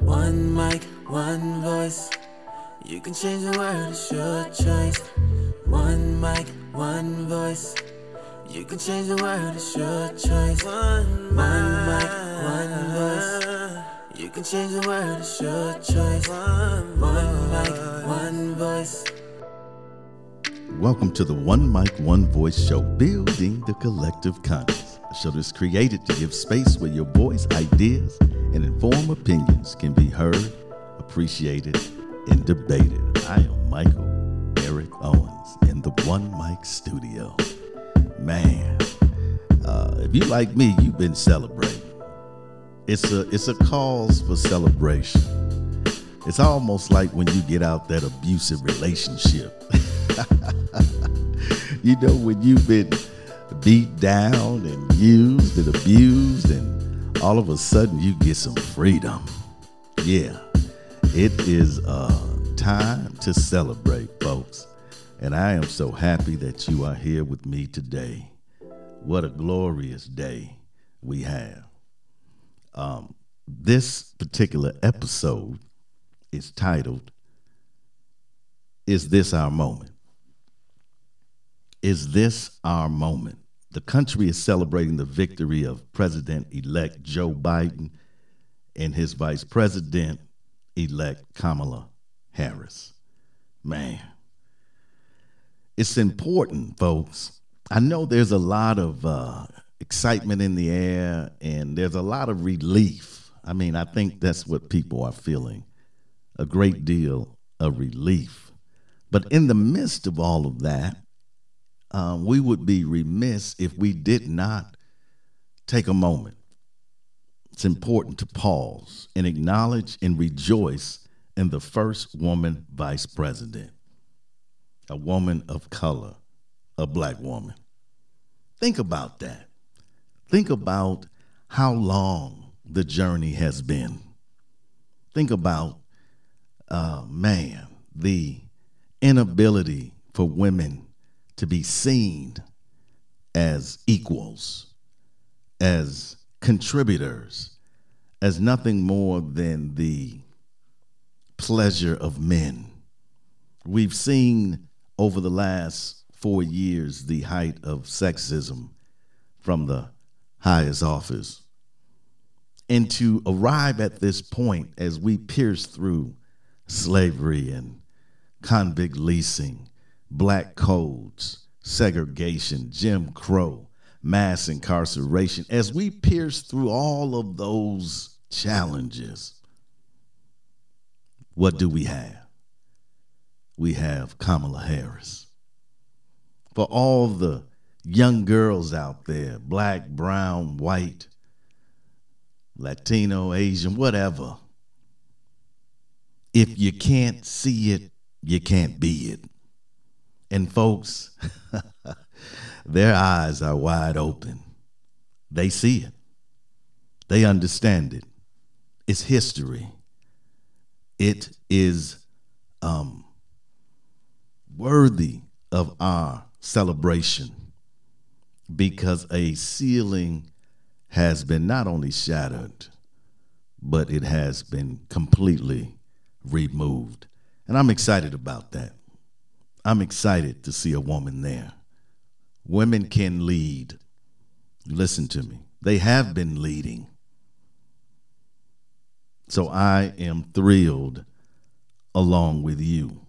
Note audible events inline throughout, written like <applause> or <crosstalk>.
One mic, one voice. You can change the world, it's your choice. One mic, one voice. You can change the world, it's your choice. One mic, one voice. You can change the world, it's your choice. One mic, one voice. Welcome to the One Mic, One Voice show, building the collective conscious. A show that's created to give space where your voice, ideas, and informed opinions can be heard, appreciated, and debated. I am Michael Eric Owens in the One Mic studio. Man, uh, if you like me, you've been celebrating. It's a it's a cause for celebration. It's almost like when you get out that abusive relationship. <laughs> you know, when you've been beat down and used and abused, and all of a sudden you get some freedom. Yeah, it is uh, time to celebrate, folks. And I am so happy that you are here with me today. What a glorious day we have. Um, this particular episode is titled, Is This Our Moment? Is this our moment? The country is celebrating the victory of President elect Joe Biden and his vice president elect Kamala Harris. Man, it's important, folks. I know there's a lot of uh, excitement in the air and there's a lot of relief. I mean, I think that's what people are feeling a great deal of relief. But in the midst of all of that, um, we would be remiss if we did not take a moment. It's important to pause and acknowledge and rejoice in the first woman vice president, a woman of color, a black woman. Think about that. Think about how long the journey has been. Think about, uh, man, the inability for women to be seen as equals, as contributors, as nothing more than the pleasure of men. We've seen over the last four years the height of sexism from the highest office. And to arrive at this point as we pierce through slavery and convict leasing, black codes, segregation, Jim Crow, mass incarceration, as we pierce through all of those challenges, what do we have? We have Kamala Harris. For all the young girls out there, black, brown, white, Latino, Asian, whatever, if you can't see it, you can't be it. And folks, <laughs> their eyes are wide open. They see it, they understand it. It's history. It is um, worthy of our celebration because a ceiling has been not only shattered, but it has been completely removed. And I'm excited about that. I'm excited to see a woman there. Women can lead. Listen to me. They have been leading. So I am thrilled along with you.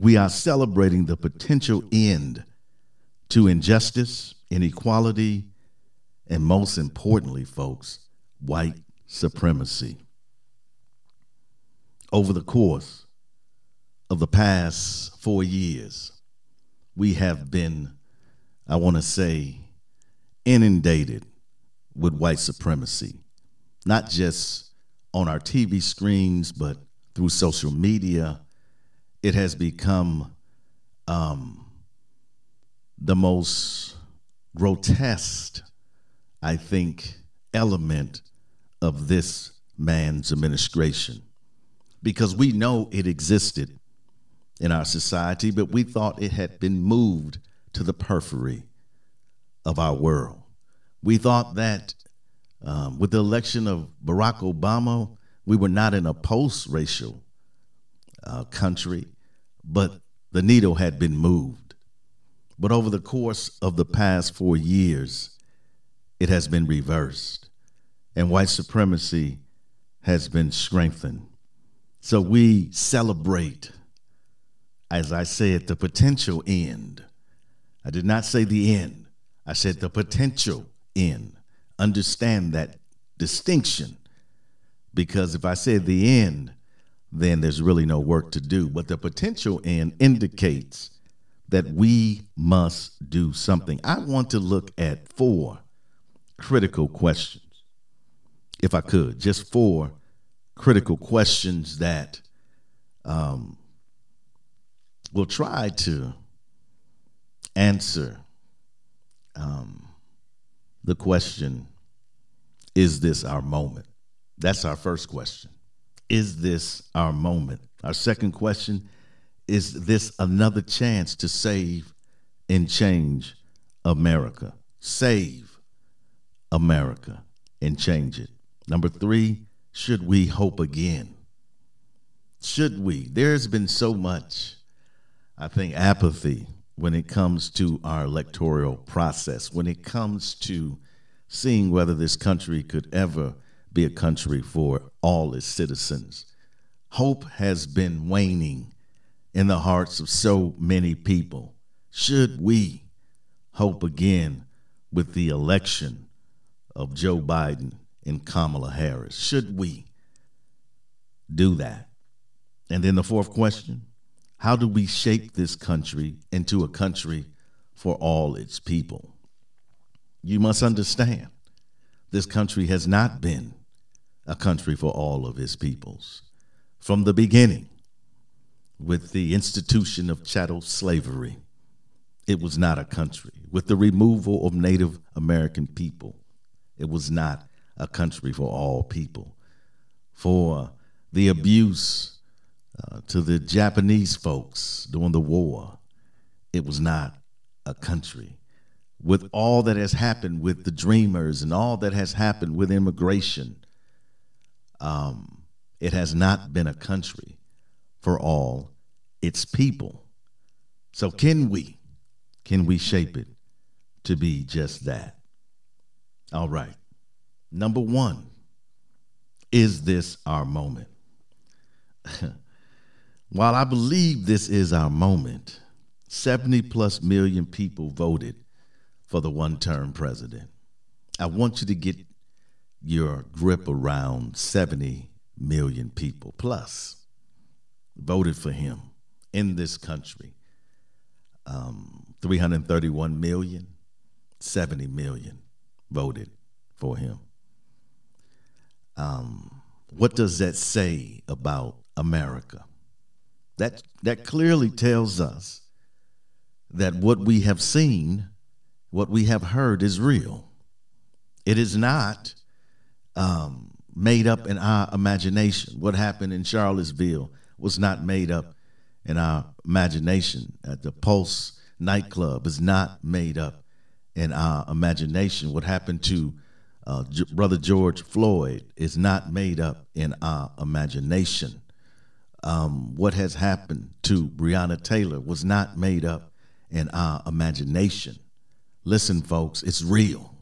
We are celebrating the potential end to injustice, inequality, and most importantly, folks, white supremacy. Over the course of the past four years, we have been, I want to say, inundated with white supremacy, not just on our TV screens, but through social media. It has become um, the most grotesque, I think, element of this man's administration because we know it existed in our society, but we thought it had been moved to the periphery of our world. We thought that um, with the election of Barack Obama, we were not in a post racial uh, country, but the needle had been moved. But over the course of the past four years, it has been reversed, and white supremacy has been strengthened. So we celebrate, as I said, the potential end. I did not say the end, I said the potential end. Understand that distinction because if I said the end, then there's really no work to do. But the potential end indicates that we must do something. I want to look at four critical questions, if I could, just four critical questions that um, will try to answer um, the question Is this our moment? That's our first question. Is this our moment? Our second question Is this another chance to save and change America? Save America and change it. Number three, should we hope again? Should we? There's been so much, I think, apathy when it comes to our electoral process, when it comes to seeing whether this country could ever be a country for all its citizens. Hope has been waning in the hearts of so many people. Should we hope again with the election of Joe Biden and Kamala Harris? Should we do that? And then the fourth question how do we shape this country into a country for all its people? You must understand this country has not been a country for all of his peoples. From the beginning, with the institution of chattel slavery, it was not a country. With the removal of Native American people, it was not a country for all people. For the abuse uh, to the Japanese folks during the war, it was not a country. With all that has happened with the dreamers and all that has happened with immigration, um, it has not been a country for all its people. So, can we? Can we shape it to be just that? All right. Number one, is this our moment? <laughs> While I believe this is our moment, 70 plus million people voted for the one term president. I want you to get your grip around 70 million people plus voted for him in this country. Um, 331 million, 70 million voted for him. Um, what does that say about America? That, that clearly tells us that what we have seen, what we have heard is real. It is not um, made up in our imagination. What happened in Charlottesville was not made up in our imagination. At the Pulse nightclub is not made up in our imagination. What happened to uh, J- Brother George Floyd is not made up in our imagination. Um, what has happened to Breonna Taylor was not made up in our imagination. Listen, folks, it's real.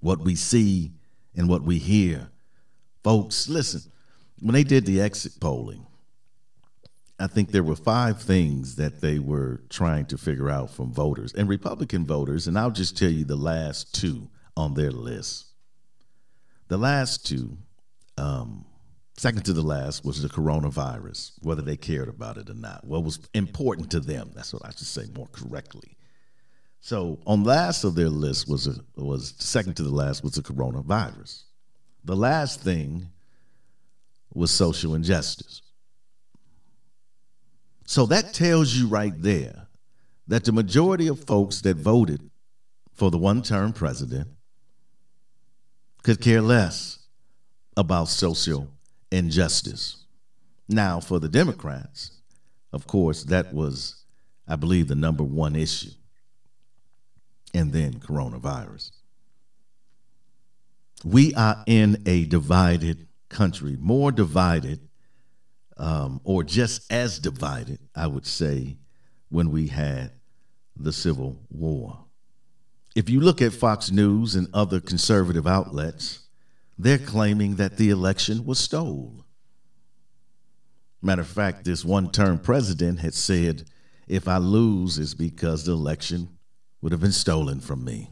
What we see and what we hear. Folks, listen, when they did the exit polling, I think there were five things that they were trying to figure out from voters and Republican voters, and I'll just tell you the last two on their list. The last two, um, second to the last, was the coronavirus, whether they cared about it or not. What was important to them, that's what I should say more correctly. So on last of their list was a, was second to the last was the coronavirus. The last thing was social injustice. So that tells you right there that the majority of folks that voted for the one term president could care less about social injustice. Now, for the Democrats, of course, that was, I believe, the number one issue. And then coronavirus. We are in a divided country, more divided, um, or just as divided, I would say, when we had the Civil War. If you look at Fox News and other conservative outlets, they're claiming that the election was stolen. Matter of fact, this one term president had said, if I lose, it's because the election would have been stolen from me.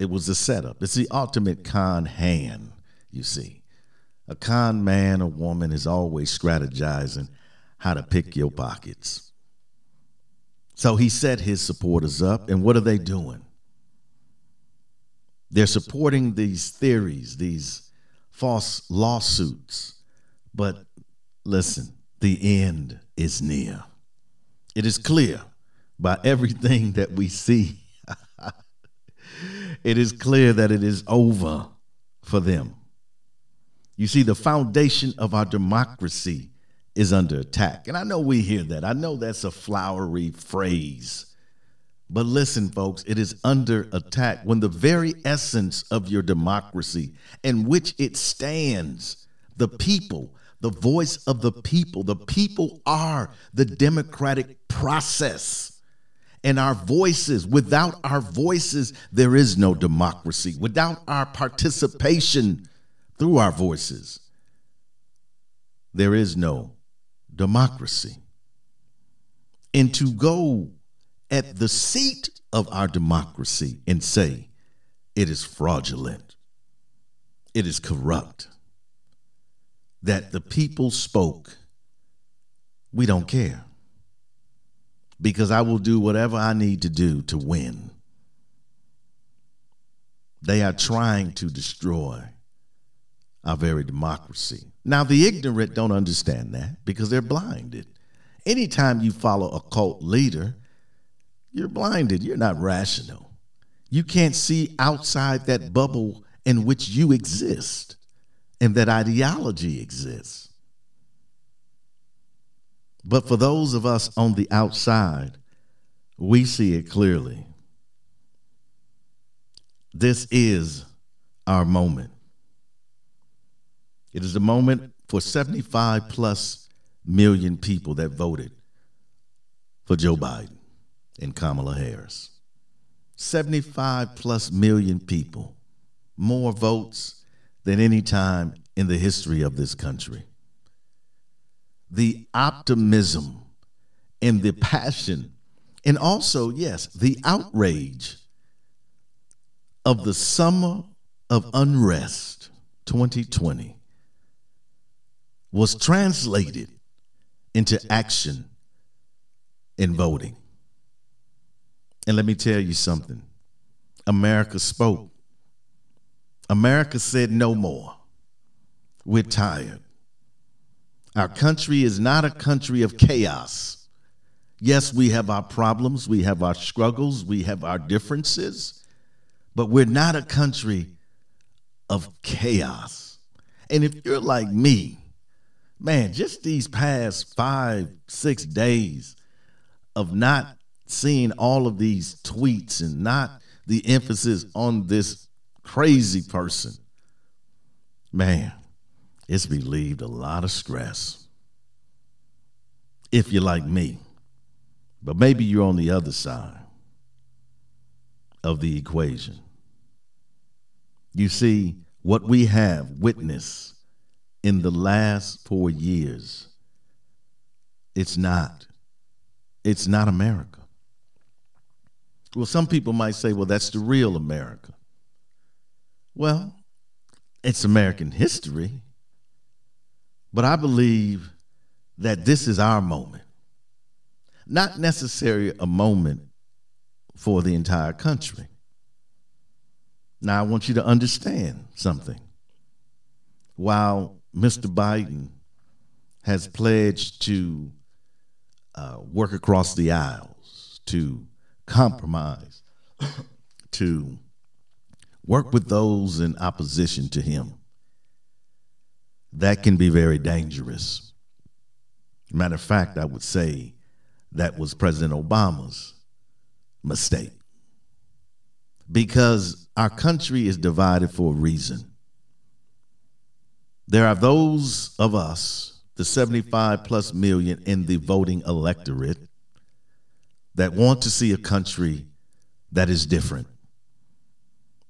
It was a setup. It's the ultimate con hand, you see. A con man or woman is always strategizing how to pick your pockets. So he set his supporters up, and what are they doing? They're supporting these theories, these false lawsuits. But listen, the end is near. It is clear by everything that we see. <laughs> it is clear that it is over for them. You see, the foundation of our democracy is under attack. And I know we hear that. I know that's a flowery phrase. But listen, folks, it is under attack when the very essence of your democracy in which it stands, the people, the voice of the people, the people are the democratic process. And our voices, without our voices, there is no democracy. Without our participation through our voices, there is no democracy. And to go at the seat of our democracy and say it is fraudulent, it is corrupt, that the people spoke, we don't care. Because I will do whatever I need to do to win. They are trying to destroy our very democracy. Now, the ignorant don't understand that because they're blinded. Anytime you follow a cult leader, you're blinded. You're not rational. You can't see outside that bubble in which you exist and that ideology exists. But for those of us on the outside, we see it clearly. This is our moment. It is a moment for 75 plus million people that voted for Joe Biden and Kamala Harris. 75 plus million people, more votes than any time in the history of this country. The optimism and the passion, and also, yes, the outrage of the summer of unrest 2020 was translated into action in voting. And let me tell you something America spoke. America said no more. We're tired. Our country is not a country of chaos. Yes, we have our problems, we have our struggles, we have our differences, but we're not a country of chaos. And if you're like me, man, just these past five, six days of not seeing all of these tweets and not the emphasis on this crazy person, man, it's relieved a lot of stress. If you're like me, but maybe you're on the other side of the equation. You see, what we have witnessed in the last four years, it's not. It's not America. Well, some people might say, well, that's the real America. Well, it's American history. But I believe that this is our moment. Not necessarily a moment for the entire country. Now, I want you to understand something. While Mr. Biden has pledged to uh, work across the aisles, to compromise, <coughs> to work with those in opposition to him. That can be very dangerous. Matter of fact, I would say that was President Obama's mistake. Because our country is divided for a reason. There are those of us, the 75 plus million in the voting electorate, that want to see a country that is different,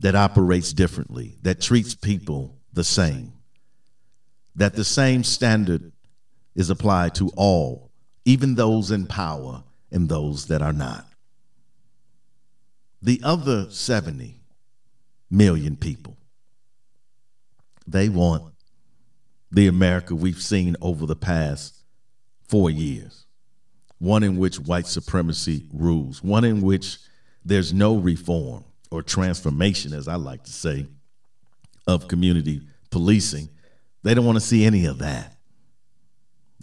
that operates differently, that treats people the same, that the same standard is applied to all, even those in power and those that are not. The other 70 million people, they want the America we've seen over the past four years one in which white supremacy rules, one in which there's no reform or transformation, as I like to say, of community policing. They don't want to see any of that.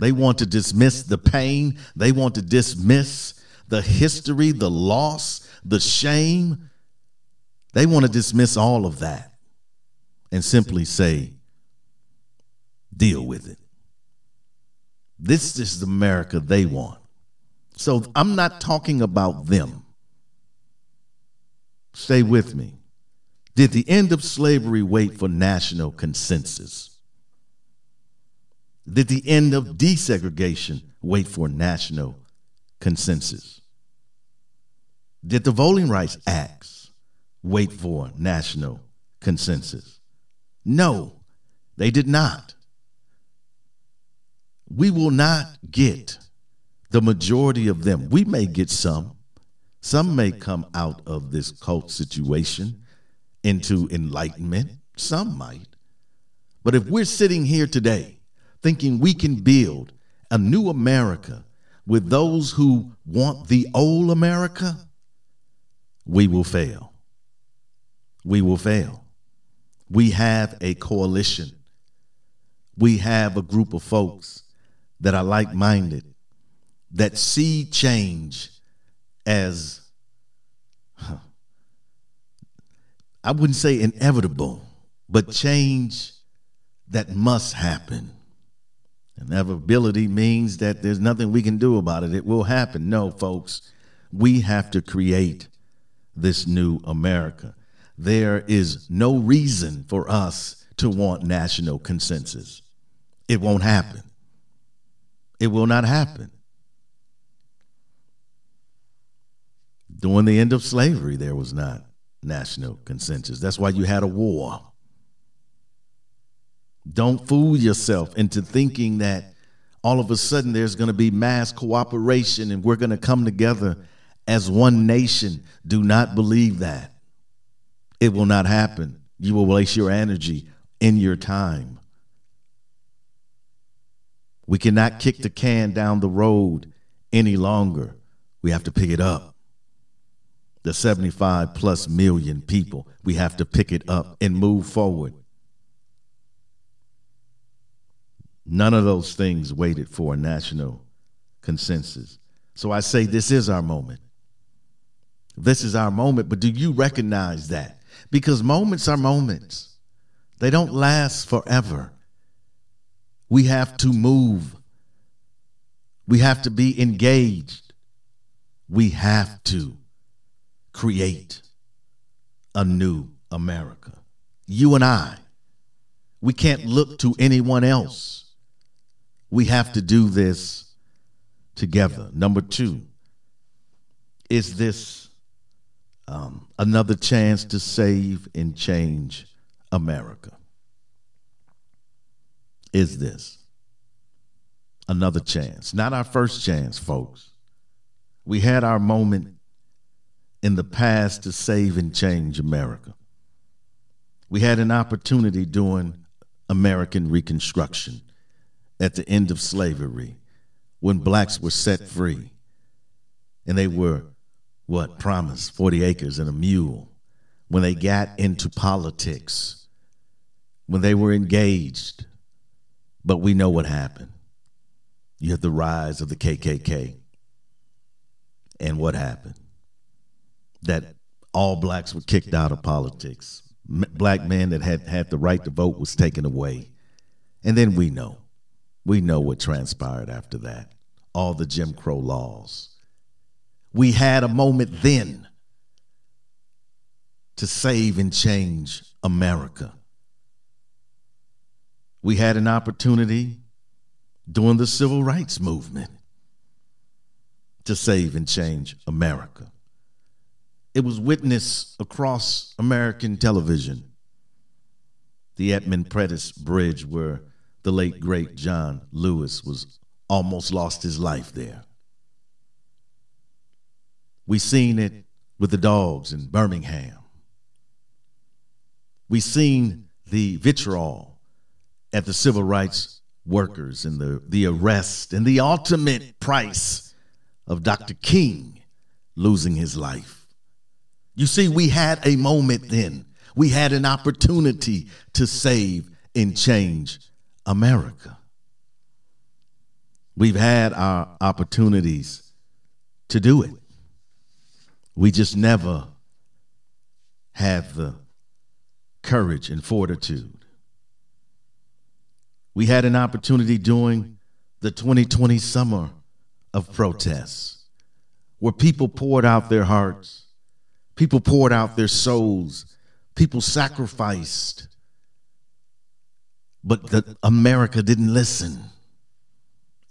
They want to dismiss the pain, they want to dismiss the history, the loss, the shame. They want to dismiss all of that and simply say, deal with it. This is the America they want. So I'm not talking about them. Stay with me. Did the end of slavery wait for national consensus? Did the end of desegregation wait for national consensus? Did the Voting Rights Acts wait for national consensus? No, they did not. We will not get the majority of them. We may get some. Some may come out of this cult situation into enlightenment. Some might. But if we're sitting here today thinking we can build a new America with those who want the old America, we will fail. We will fail. We have a coalition. We have a group of folks that are like minded, that see change as, huh, I wouldn't say inevitable, but change that must happen. Inevitability means that there's nothing we can do about it. It will happen. No, folks, we have to create this new America. There is no reason for us to want national consensus. It won't happen. It will not happen. During the end of slavery, there was not national consensus. That's why you had a war. Don't fool yourself into thinking that all of a sudden there's going to be mass cooperation and we're going to come together as one nation. Do not believe that. It will not happen. You will waste your energy in your time. We cannot kick the can down the road any longer. We have to pick it up. The 75 plus million people, we have to pick it up and move forward. None of those things waited for a national consensus. So I say this is our moment. This is our moment, but do you recognize that? Because moments are moments, they don't last forever. We have to move. We have to be engaged. We have to create a new America. You and I. We can't look to anyone else. We have to do this together. Number two, is this um, another chance to save and change America? is this another chance, not our first chance, folks. We had our moment in the past to save and change America. We had an opportunity during American Reconstruction at the end of slavery when blacks were set free and they were what promised 40 acres and a mule when they got into politics when they were engaged but we know what happened. You had the rise of the KKK. And what happened? That all blacks were kicked out of politics. Black men that had had the right to vote was taken away. And then we know. We know what transpired after that. All the Jim Crow laws. We had a moment then to save and change America. We had an opportunity during the civil rights movement to save and change America. It was witnessed across American television. The Edmund Pettus Bridge, where the late great John Lewis was almost lost his life there. We seen it with the dogs in Birmingham. We seen the vitriol at the civil rights workers and the, the arrest and the ultimate price of Dr. King losing his life. You see, we had a moment then. We had an opportunity to save and change America. We've had our opportunities to do it. We just never had the courage and fortitude. We had an opportunity during the 2020 summer of protests where people poured out their hearts, people poured out their souls, people sacrificed. But the, America didn't listen.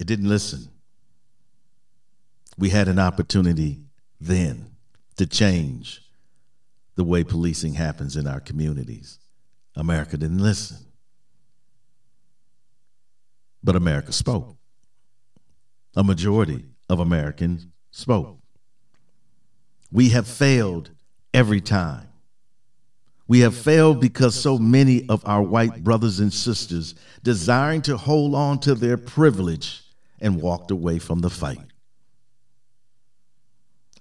It didn't listen. We had an opportunity then to change the way policing happens in our communities. America didn't listen. But America spoke. A majority of Americans spoke. We have failed every time. We have failed because so many of our white brothers and sisters desiring to hold on to their privilege and walked away from the fight.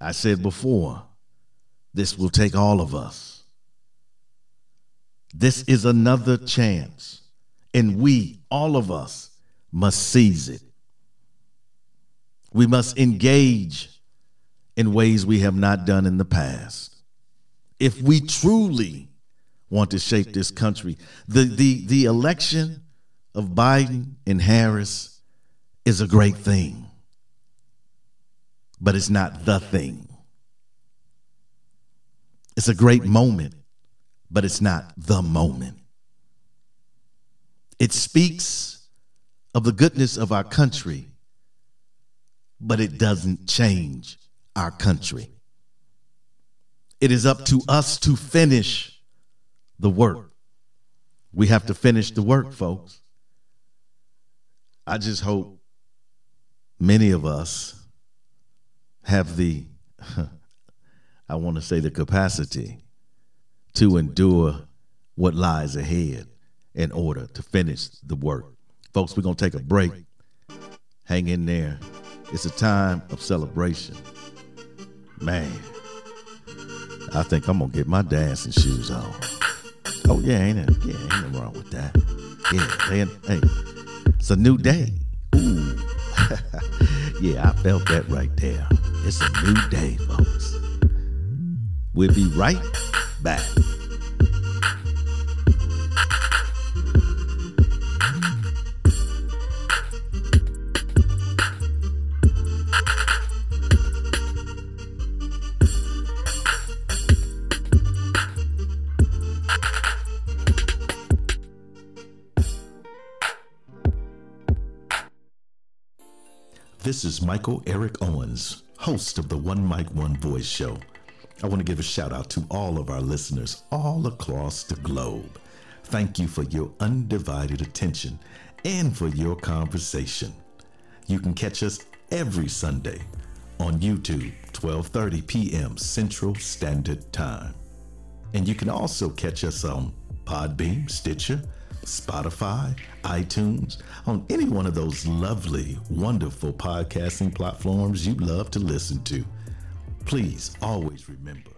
I said before, this will take all of us. This is another chance, and we, all of us, must seize it. We must engage in ways we have not done in the past. If we truly want to shape this country, the, the, the election of Biden and Harris is a great thing, but it's not the thing. It's a great moment, but it's not the moment. It speaks of the goodness of our country, but it doesn't change our country. It is up to us to finish the work. We have to finish the work, folks. I just hope many of us have the <laughs> I want to say the capacity to endure what lies ahead in order to finish the work. Folks, we're going to take a break. Hang in there. It's a time of celebration. Man, I think I'm going to get my dancing shoes on. Oh, yeah, ain't it? Yeah, ain't nothing wrong with that. Yeah, hey, it's a new day. Ooh. <laughs> yeah, I felt that right there. It's a new day, folks. We'll be right back. This is Michael Eric Owens, host of the One Mic, One Voice show. I want to give a shout out to all of our listeners all across the globe. Thank you for your undivided attention and for your conversation. You can catch us every Sunday on YouTube, 12:30 p.m. Central Standard Time. And you can also catch us on Podbean, Stitcher, Spotify, iTunes, on any one of those lovely, wonderful podcasting platforms you love to listen to. Please always remember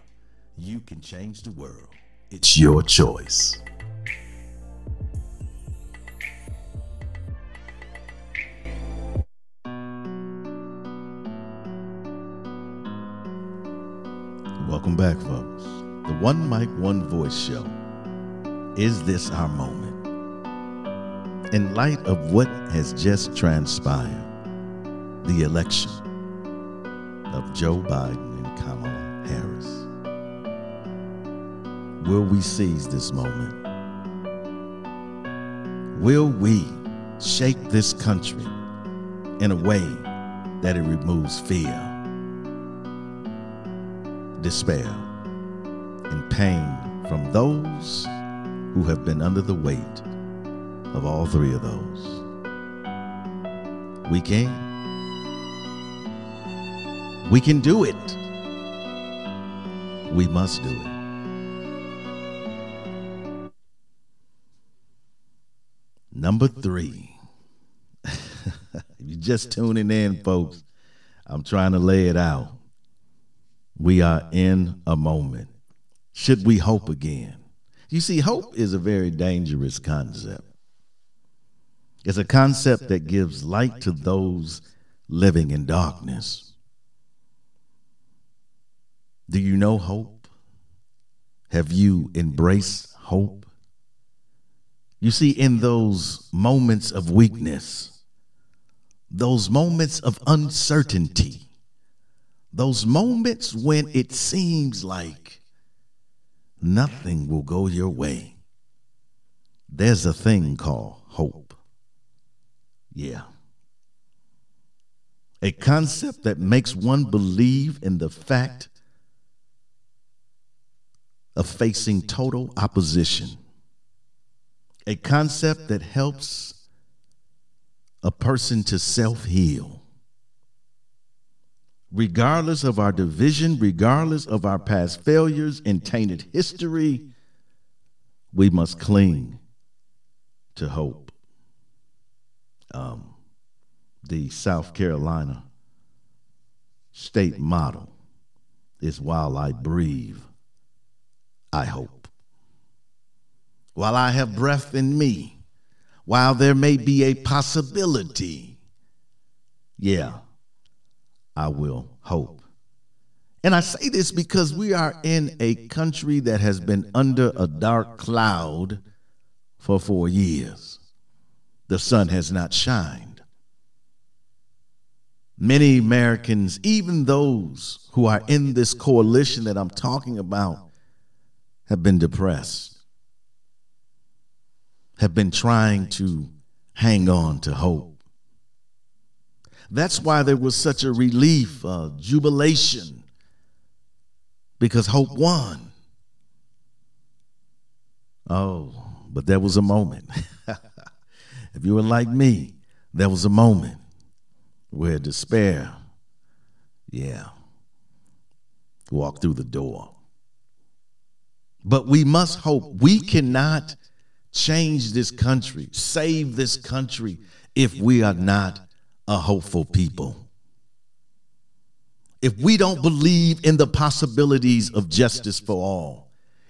you can change the world. It's your choice. Welcome back, folks. The One Mic, One Voice show. Is this our moment? In light of what has just transpired, the election of Joe Biden and Kamala Harris, will we seize this moment? Will we shape this country in a way that it removes fear, despair, and pain from those who have been under the weight of all three of those. We can. We can do it. We must do it. Number three. <laughs> You're just tuning in, folks. I'm trying to lay it out. We are in a moment. Should we hope again? You see, hope is a very dangerous concept. It's a concept that gives light to those living in darkness. Do you know hope? Have you embraced hope? You see, in those moments of weakness, those moments of uncertainty, those moments when it seems like nothing will go your way, there's a thing called hope. Yeah. A concept that makes one believe in the fact of facing total opposition. A concept that helps a person to self heal. Regardless of our division, regardless of our past failures and tainted history, we must cling to hope um, the South Carolina state model is while I breathe, I hope. While I have breath in me, while there may be a possibility, yeah, I will hope. And I say this because we are in a country that has been under a dark cloud for four years the sun has not shined. Many Americans, even those who are in this coalition that I'm talking about, have been depressed, have been trying to hang on to hope. That's why there was such a relief, a jubilation, because hope won. Oh, but there was a moment. <laughs> If you were like me, there was a moment where despair, yeah, walked through the door. But we must hope. We cannot change this country, save this country, if we are not a hopeful people. If we don't believe in the possibilities of justice for all,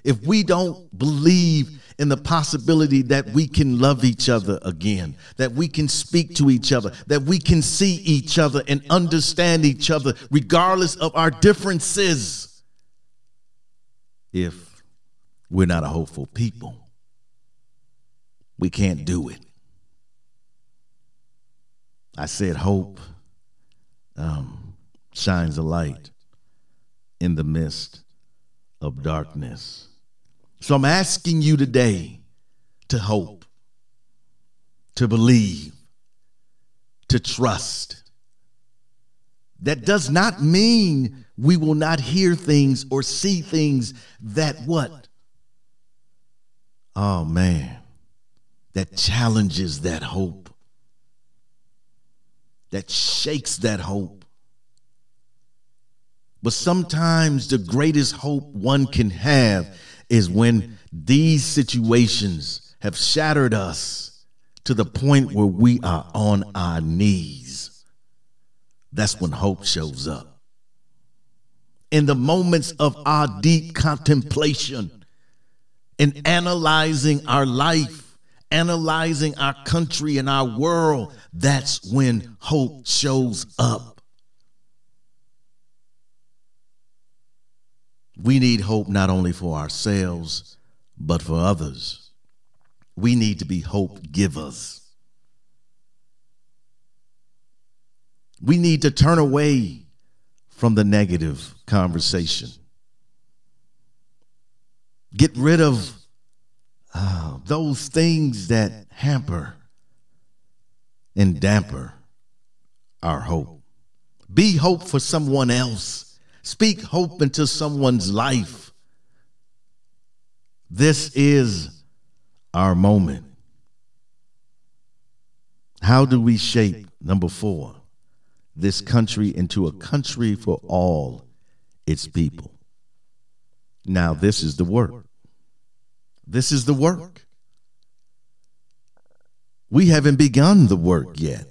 if we don't believe in the possibility that we can love each other again, that we can speak to each other, that we can see each other and understand each other regardless of our differences. If we're not a hopeful people, we can't do it. I said, hope um, shines a light in the midst of darkness. So I'm asking you today to hope, to believe, to trust. That does not mean we will not hear things or see things that what? Oh man, that challenges that hope, that shakes that hope. But sometimes the greatest hope one can have is when these situations have shattered us to the point where we are on our knees. That's when hope shows up. In the moments of our deep contemplation, in analyzing our life, analyzing our country and our world, that's when hope shows up. We need hope not only for ourselves, but for others. We need to be hope givers. We need to turn away from the negative conversation. Get rid of uh, those things that hamper and damper our hope. Be hope for someone else. Speak hope into someone's life. This is our moment. How do we shape, number four, this country into a country for all its people? Now, this is the work. This is the work. We haven't begun the work yet.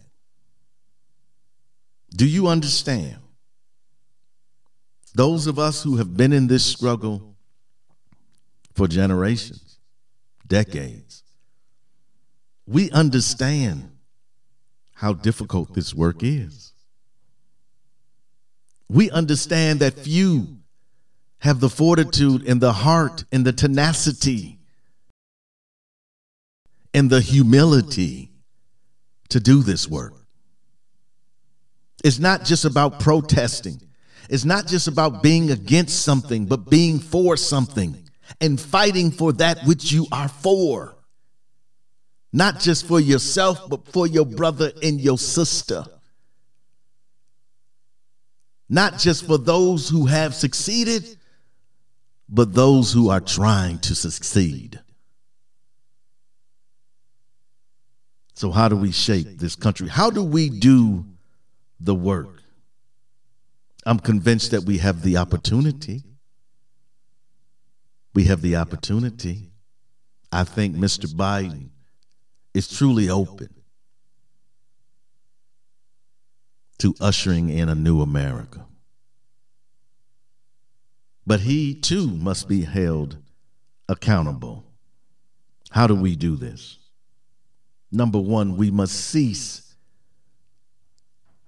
Do you understand? Those of us who have been in this struggle for generations, decades, we understand how difficult this work is. We understand that few have the fortitude and the heart and the tenacity and the humility to do this work. It's not just about protesting. It's not just about being against something, but being for something and fighting for that which you are for. Not just for yourself, but for your brother and your sister. Not just for those who have succeeded, but those who are trying to succeed. So, how do we shape this country? How do we do the work? I'm convinced that we have the opportunity. We have the opportunity. I think Mr. Biden is truly open to ushering in a new America. But he too must be held accountable. How do we do this? Number one, we must cease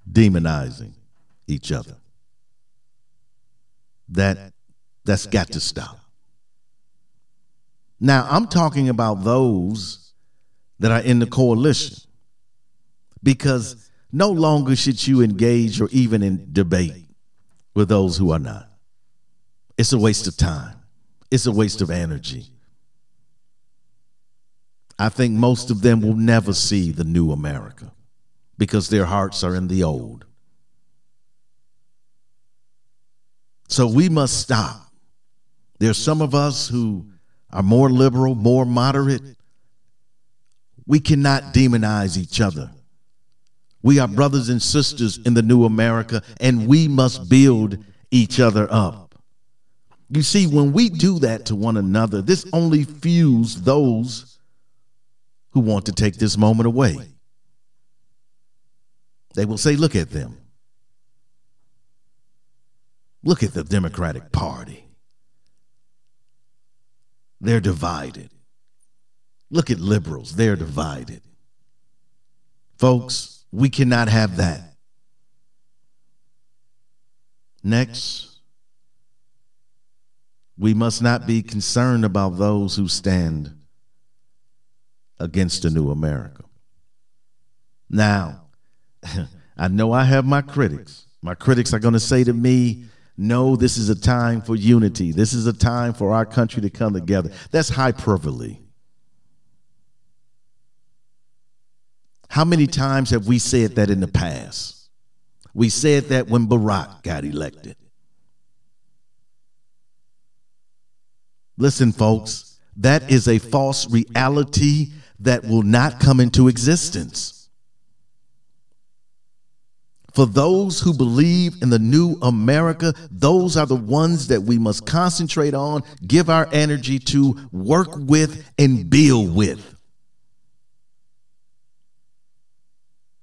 demonizing each other. That that's got to stop. Now, I'm talking about those that are in the coalition because no longer should you engage or even in debate with those who are not. It's a waste of time. It's a waste of energy. I think most of them will never see the new America because their hearts are in the old. So we must stop. There's some of us who are more liberal, more moderate. We cannot demonize each other. We are brothers and sisters in the new America, and we must build each other up. You see, when we do that to one another, this only fuels those who want to take this moment away. They will say, Look at them. Look at the Democratic Party. They're divided. Look at liberals, they're divided. Folks, we cannot have that. Next, we must not be concerned about those who stand against a new America. Now, <laughs> I know I have my critics. My critics are going to say to me, no, this is a time for unity. This is a time for our country to come together. That's hyperbole. How many times have we said that in the past? We said that when Barack got elected. Listen, folks, that is a false reality that will not come into existence. For those who believe in the new America, those are the ones that we must concentrate on, give our energy to, work with, and build with.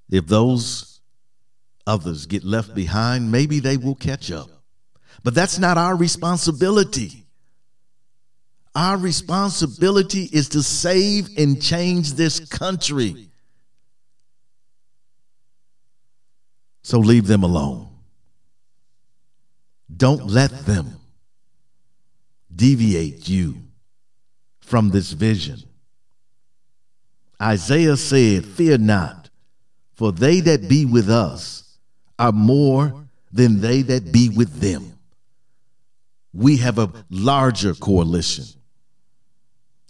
If those others get left behind, maybe they will catch up. But that's not our responsibility. Our responsibility is to save and change this country. So leave them alone. Don't let them deviate you from this vision. Isaiah said, Fear not, for they that be with us are more than they that be with them. We have a larger coalition.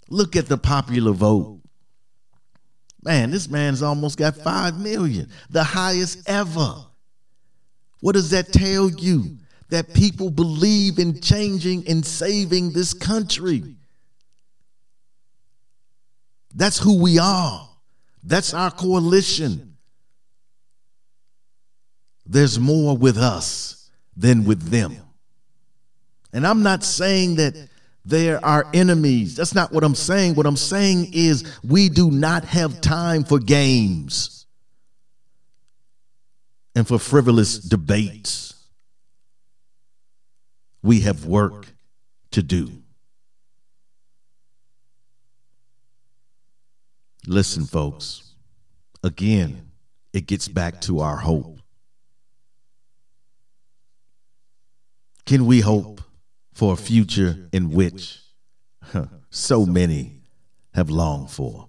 Look at the popular vote. Man, this man's almost got 5 million, the highest ever. What does that tell you? That people believe in changing and saving this country. That's who we are. That's our coalition. There's more with us than with them. And I'm not saying that they're our enemies. That's not what I'm saying. What I'm saying is we do not have time for games and for frivolous debates. We have work to do. Listen, folks, again, it gets back to our hope. Can we hope for a future in which so many have longed for?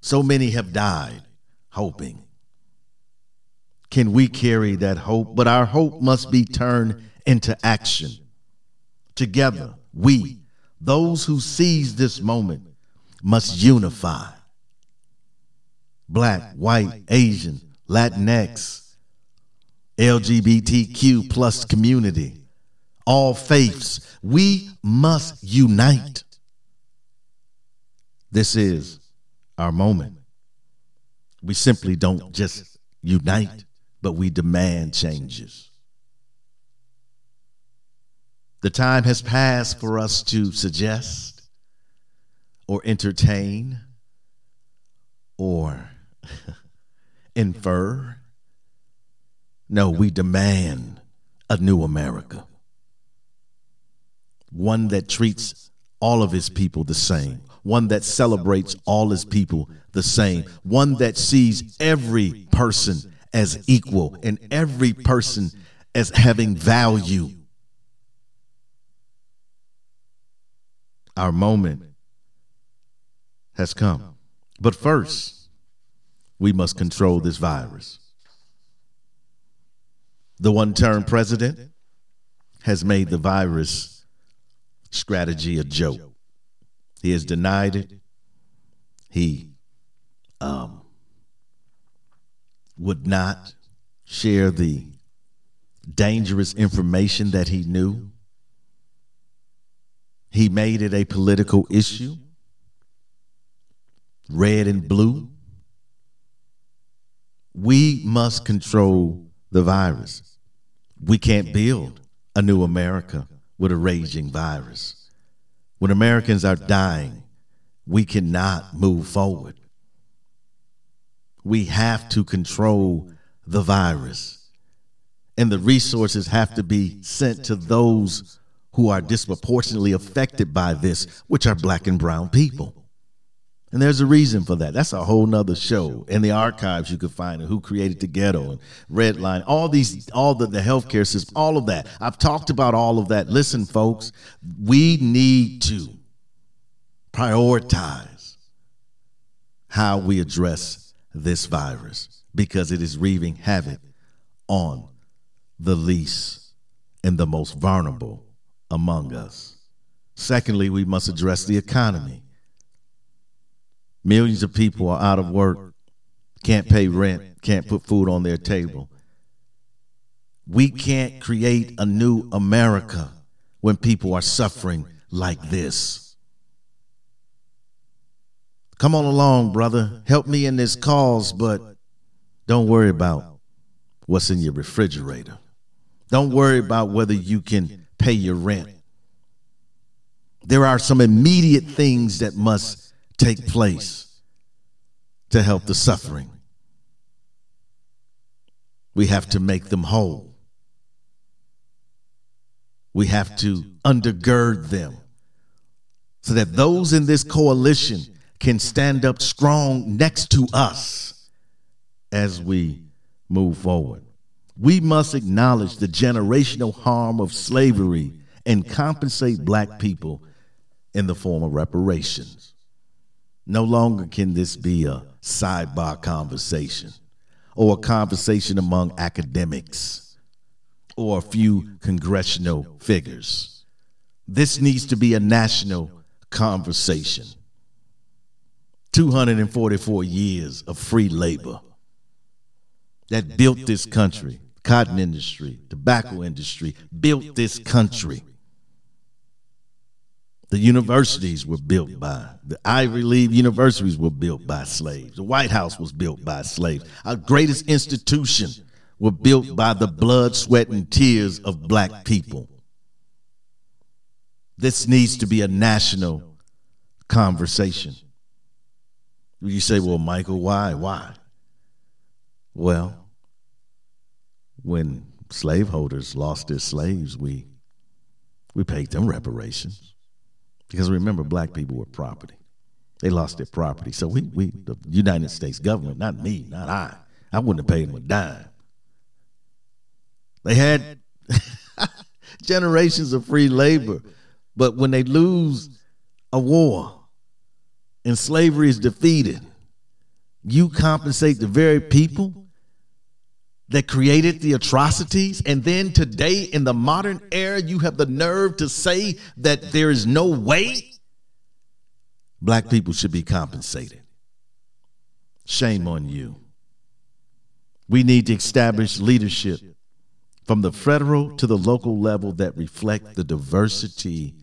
So many have died hoping. Can we carry that hope? But our hope must be turned into action. Together, we, those who seize this moment, must unify black, white, Asian, Latinx, LGBTQ plus community, all faiths. We must unite. This is our moment. We simply don't just unite, but we demand changes. The time has passed for us to suggest or entertain or <laughs> infer. No, we demand a new America. One that treats all of his people the same. One that celebrates all his people the same. One that sees every person as equal and every person as having value. Our moment has come. But first, we must control this virus. The one term president has made the virus strategy a joke. He has denied it. He um, would not share the dangerous information that he knew. He made it a political issue, red and blue. We must control the virus. We can't build a new America with a raging virus. When Americans are dying, we cannot move forward. We have to control the virus. And the resources have to be sent to those who are disproportionately affected by this, which are black and brown people. And there's a reason for that. That's a whole nother show. In the archives, you could find it, who created the ghetto and Redline, all these, all the, the healthcare system, all of that. I've talked about all of that. Listen, folks, we need to prioritize how we address this virus because it is wreaking havoc on the least and the most vulnerable among us. Secondly, we must address the economy. Millions of people are out of work, can't pay rent, can't put food on their table. We can't create a new America when people are suffering like this. Come on along, brother. Help me in this cause, but don't worry about what's in your refrigerator. Don't worry about whether you can pay your rent. There are some immediate things that must take place to help the suffering. We have to make them whole. We have to undergird them so that those in this coalition can stand up strong next to us as we move forward. We must acknowledge the generational harm of slavery and compensate black people in the form of reparations. No longer can this be a sidebar conversation or a conversation among academics or a few congressional figures. This needs to be a national conversation. 244 years of free labor that built this country, cotton industry, tobacco industry, built this country. The universities were built by, the Ivy League universities were built by slaves. The White House was built by slaves. Our greatest institution were built by the blood, sweat, and tears of black people. This needs to be a national conversation. You say, well, Michael, why? Why? Well, when slaveholders lost their slaves, we we paid them reparations. Because remember, black people were property. They lost their property. So we, we the United States government, not me, not I, I wouldn't have paid them a dime. They had <laughs> generations of free labor. But when they lose a war and slavery is defeated, you compensate the very people that created the atrocities. And then today, in the modern era, you have the nerve to say that there is no way black people should be compensated. Shame on you. We need to establish leadership from the federal to the local level that reflect the diversity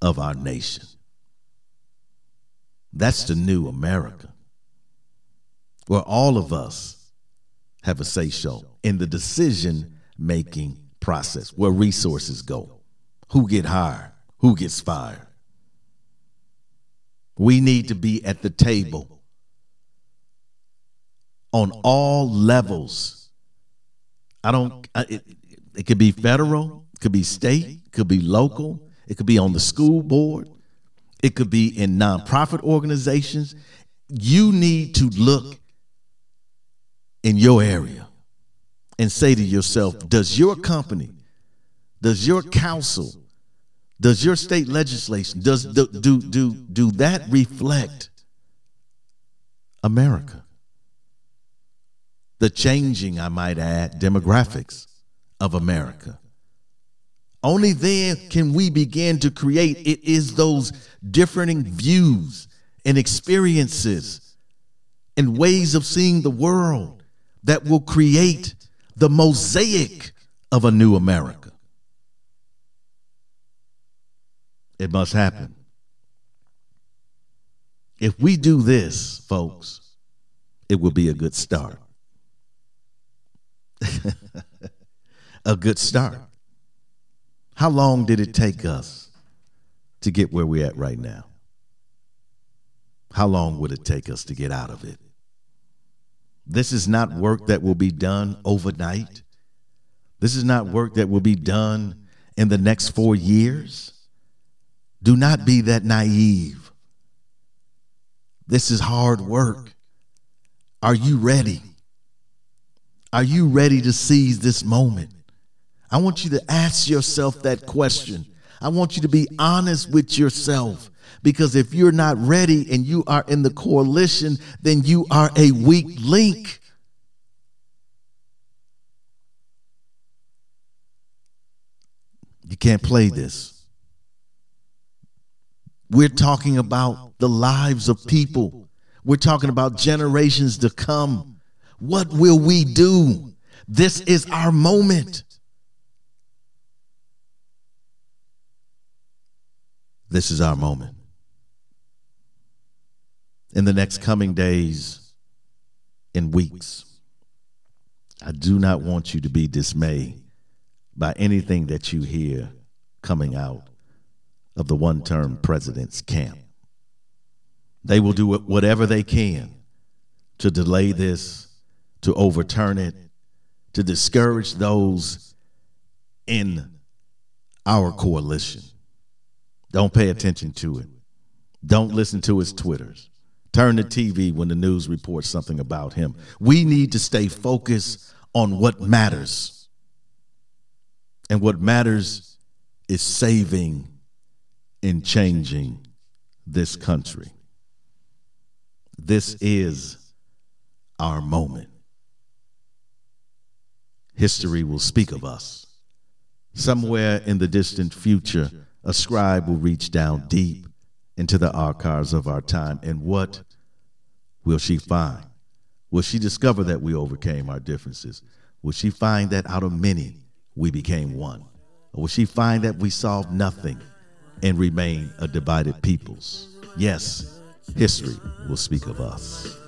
of our nation. That's the new America, where all of us have a say so in the decision making process where resources go, who get hired, who gets fired. We need to be at the table on all levels. I don't, it, it could be federal, it could be state, it could be local, it could be on the school board, it could be in nonprofit organizations. You need to look in your area and say to yourself, does your company, does your council, does your state legislation, does do do do, do that reflect America? The changing, I might add, demographics of America. Only then can we begin to create it is those differing views and experiences and ways of seeing the world that will create the mosaic of a new America. It must happen. If we do this, folks, it will be a good start. <laughs> a good start. How long did it take us to get where we're at right now? How long would it take us to get out of it? This is not work that will be done overnight. This is not work that will be done in the next four years. Do not be that naive. This is hard work. Are you ready? Are you ready to seize this moment? I want you to ask yourself that question. I want you to be honest with yourself. Because if you're not ready and you are in the coalition, then you are a weak link. You can't play this. We're talking about the lives of people. We're talking about generations to come. What will we do? This is our moment. This is our moment in the next coming days and weeks. I do not want you to be dismayed by anything that you hear coming out of the one term president's camp. They will do whatever they can to delay this, to overturn it, to discourage those in our coalition. Don't pay attention to it. Don't listen to his Twitters. Turn the TV when the news reports something about him. We need to stay focused on what matters. And what matters is saving and changing this country. This is our moment. History will speak of us. Somewhere in the distant future, a scribe will reach down deep into the archives of our time. And what will she find? Will she discover that we overcame our differences? Will she find that out of many, we became one? Or will she find that we solved nothing and remain a divided peoples? Yes, history will speak of us.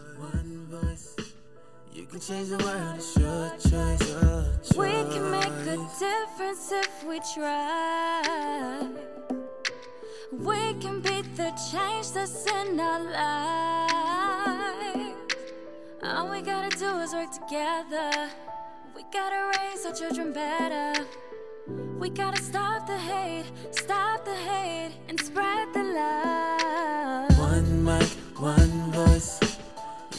We can make a difference if we try. We can beat the change that's in our lives. All we gotta do is work together. We gotta raise our children better. We gotta stop the hate, stop the hate, and spread the love. One mic, one voice.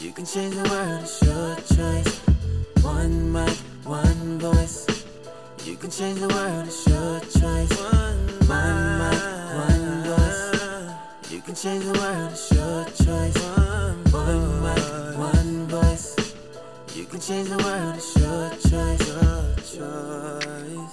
You can change the world, it's your choice. One mic, one voice. You can change the world, it's your choice. One, one mic, one voice. You can change the world, it's your choice. Can change the world, it's your choice. Your choice.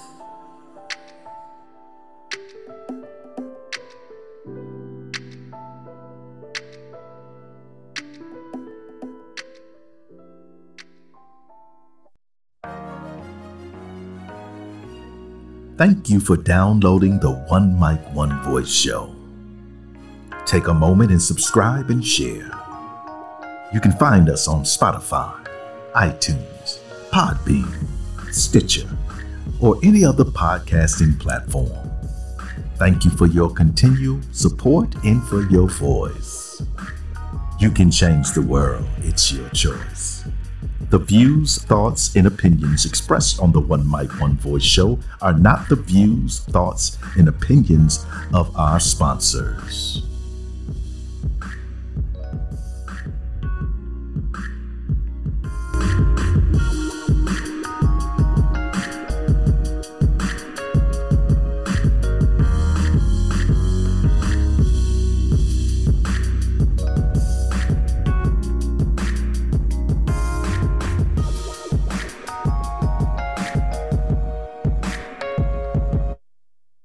Thank you for downloading the One Mic, One Voice show. Take a moment and subscribe and share. You can find us on Spotify, iTunes, Podbean, Stitcher, or any other podcasting platform. Thank you for your continued support and for your voice. You can change the world, it's your choice. The views, thoughts, and opinions expressed on the One Mic, One Voice show are not the views, thoughts, and opinions of our sponsors.